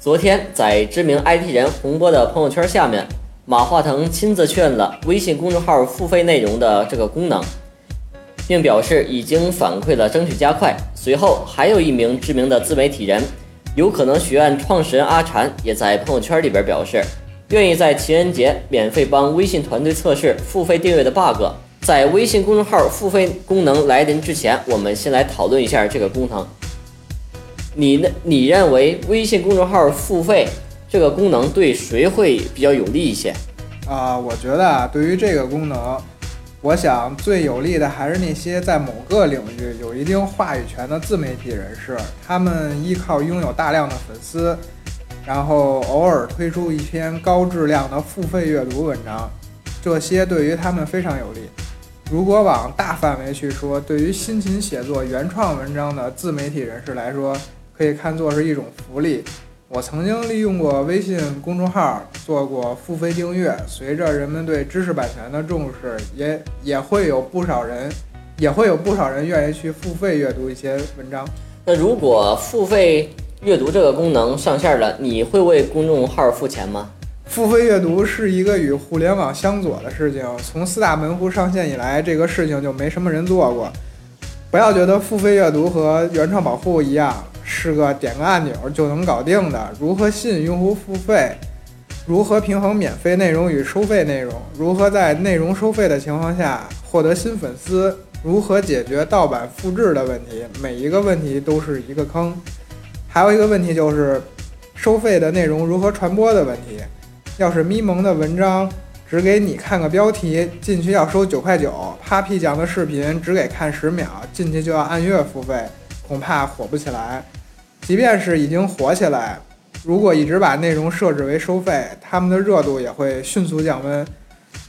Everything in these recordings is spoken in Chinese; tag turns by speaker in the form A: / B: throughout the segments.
A: 昨天在知名 IT 人洪波的朋友圈下面，马化腾亲自确认了微信公众号付费内容的这个功能，并表示已经反馈了，争取加快。随后，还有一名知名的自媒体人，有可能学院创始人阿禅也在朋友圈里边表示，愿意在情人节免费帮微信团队测试付费订阅的 bug。在微信公众号付费功能来临之前，我们先来讨论一下这个功能。你呢？你认为微信公众号付费这个功能对谁会比较有利一些？
B: 啊，我觉得啊，对于这个功能，我想最有利的还是那些在某个领域有一定话语权的自媒体人士，他们依靠拥有大量的粉丝，然后偶尔推出一篇高质量的付费阅读文章，这些对于他们非常有利。如果往大范围去说，对于辛勤写作原创文章的自媒体人士来说，可以看作是一种福利。我曾经利用过微信公众号做过付费订阅，随着人们对知识版权的重视，也也会有不少人，也会有不少人愿意去付费阅读一些文章。
A: 那如果付费阅读这个功能上线了，你会为公众号付钱吗？
B: 付费阅读是一个与互联网相左的事情，从四大门户上线以来，这个事情就没什么人做过。不要觉得付费阅读和原创保护一样。是个点个按钮就能搞定的。如何吸引用户付费？如何平衡免费内容与收费内容？如何在内容收费的情况下获得新粉丝？如何解决盗版复制的问题？每一个问题都是一个坑。还有一个问题就是收费的内容如何传播的问题。要是咪蒙的文章只给你看个标题，进去要收九块九；Papi 讲的视频只给看十秒，进去就要按月付费，恐怕火不起来。即便是已经火起来，如果一直把内容设置为收费，他们的热度也会迅速降温。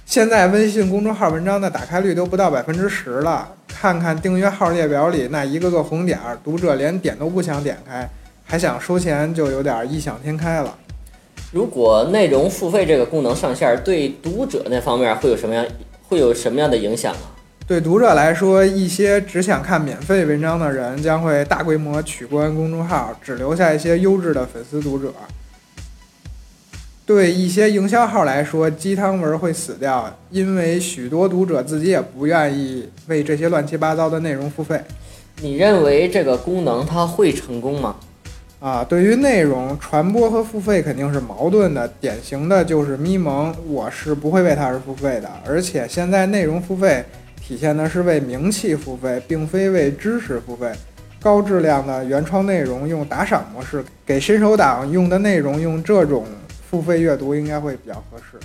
B: 现在微信公众号文章的打开率都不到百分之十了，看看订阅号列表里那一个个红点儿，读者连点都不想点开，还想收钱，就有点异想天开了。
A: 如果内容付费这个功能上线，对读者那方面会有什么样会有什么样的影响啊？
B: 对读者来说，一些只想看免费文章的人将会大规模取关公众号，只留下一些优质的粉丝读者。对一些营销号来说，鸡汤文会死掉，因为许多读者自己也不愿意为这些乱七八糟的内容付费。
A: 你认为这个功能它会成功吗？
B: 啊，对于内容传播和付费肯定是矛盾的，典型的就是咪蒙，我是不会为它而付费的，而且现在内容付费。体现的是为名气付费，并非为知识付费。高质量的原创内容用打赏模式，给新手党用的内容用这种付费阅读应该会比较合适。